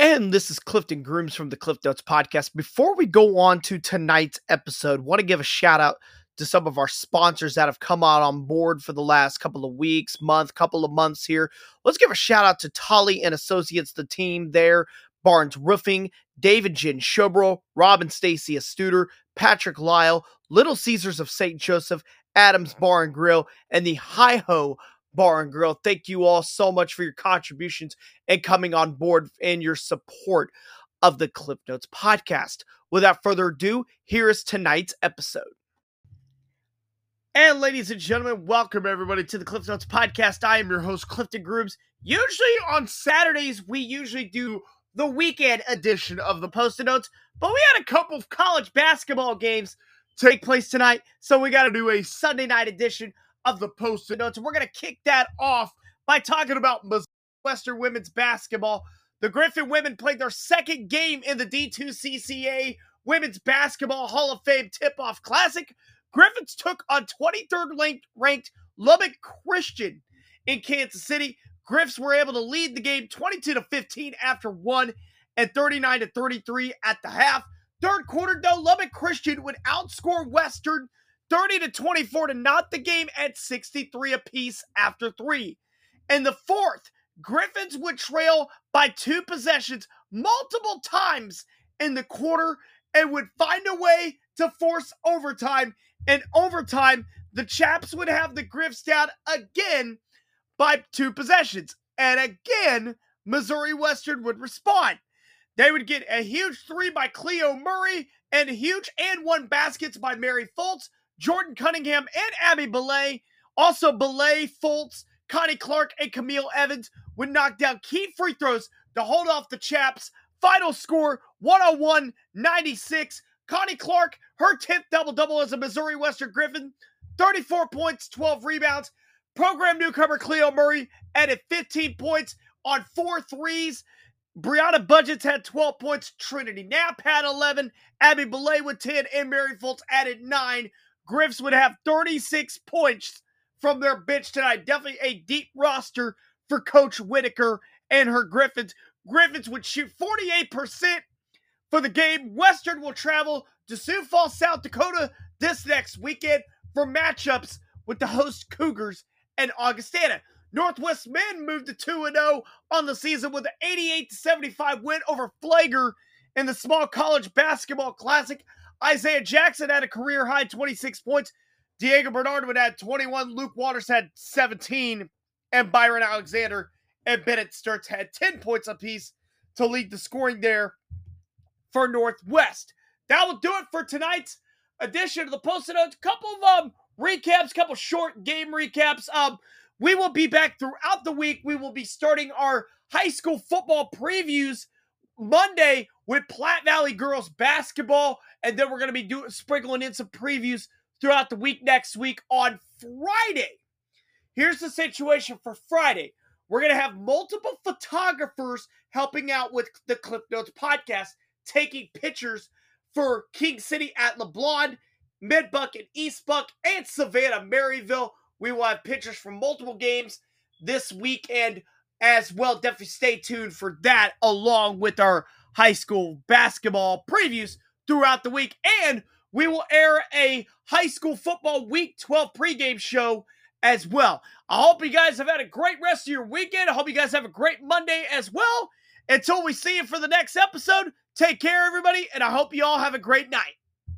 And this is Clifton Grooms from the Cliff Notes podcast. Before we go on to tonight's episode, want to give a shout out to some of our sponsors that have come out on board for the last couple of weeks, month, couple of months here. Let's give a shout out to Tolly and Associates, the team there, Barnes Roofing, David Jin Schoeberl, Robin Stacia Studer, Patrick Lile, Little Caesars of St. Joseph, Adams Bar and Grill, and the Hi Ho Bar and Grill. Thank you all so much for your contributions and coming on board and your support of the Cliff Notes podcast. Without further ado, here is tonight's episode. And ladies and gentlemen, welcome everybody to the Cliff Notes podcast. I am your host, Clifton Grooms. Usually on Saturdays, we usually do the weekend edition of the Post-it Notes, but we had a couple of college basketball games take place tonight, so we got to do a Sunday night edition of the Post-it Notes. And we're going to kick that off by talking about Western women's basketball. The Griffin women played their second game in the D2CCA Women's Basketball Hall of Fame Tip-Off Classic. Griffins took on 23rd ranked Lubbock Christian in Kansas City. Griffs were able to lead the game 22 to 15 after one and 39 to 33 at the half. Third quarter, though, Lubbock Christian would outscore Western 30 to 24 to knot the game at 63 apiece after three. In the fourth, Griffins would trail by two possessions multiple times in the quarter and would find a way to force overtime. And overtime, the Chaps would have the Griffs down again by two possessions. And again, Missouri Western would respond. They would get a huge three by Cleo Murray and huge and one baskets by Mary Fultz Jordan Cunningham, and Abby Belay. Also, Belay, Fultz, Connie Clark, and Camille Evans would knock down key free throws to hold off the Chaps. Final score 101 96. Connie Clark, her 10th double double as a Missouri Western Griffin, 34 points, 12 rebounds. Program newcomer Cleo Murray added 15 points on four threes. Brianna Budgets had 12 points. Trinity Knapp had 11. Abby Belay with 10. And Mary Fultz added 9 Griffs would have 36 points from their bench tonight. Definitely a deep roster for Coach Whitaker and her Griffins. Griffins would shoot 48% for the game. Western will travel to Sioux Falls, South Dakota this next weekend for matchups with the host Cougars and Augustana. Northwest men moved to 2 0 on the season with an 88 75 win over Flagler in the Small College Basketball Classic. Isaiah Jackson had a career high 26 points. Diego Bernard would add 21. Luke Waters had 17. And Byron Alexander and Bennett Stirtz had 10 points apiece to lead the scoring there for Northwest. That will do it for tonight's edition of the Post Notes. Couple of um recaps, couple short game recaps. Um, we will be back throughout the week. We will be starting our high school football previews Monday with Platte Valley girls basketball, and then we're going to be doing sprinkling in some previews throughout the week next week on Friday. Here's the situation for Friday. We're going to have multiple photographers helping out with the Cliff Notes podcast, taking pictures for King City at LeBlond, Medbuck and Eastbuck, and Savannah Maryville. We will have pictures from multiple games this weekend as well. Definitely stay tuned for that, along with our high school basketball previews throughout the week. And we will air a high school football week 12 pregame show as well. I hope you guys have had a great rest of your weekend. I hope you guys have a great Monday as well. Until we see you for the next episode, take care, everybody, and I hope you all have a great night.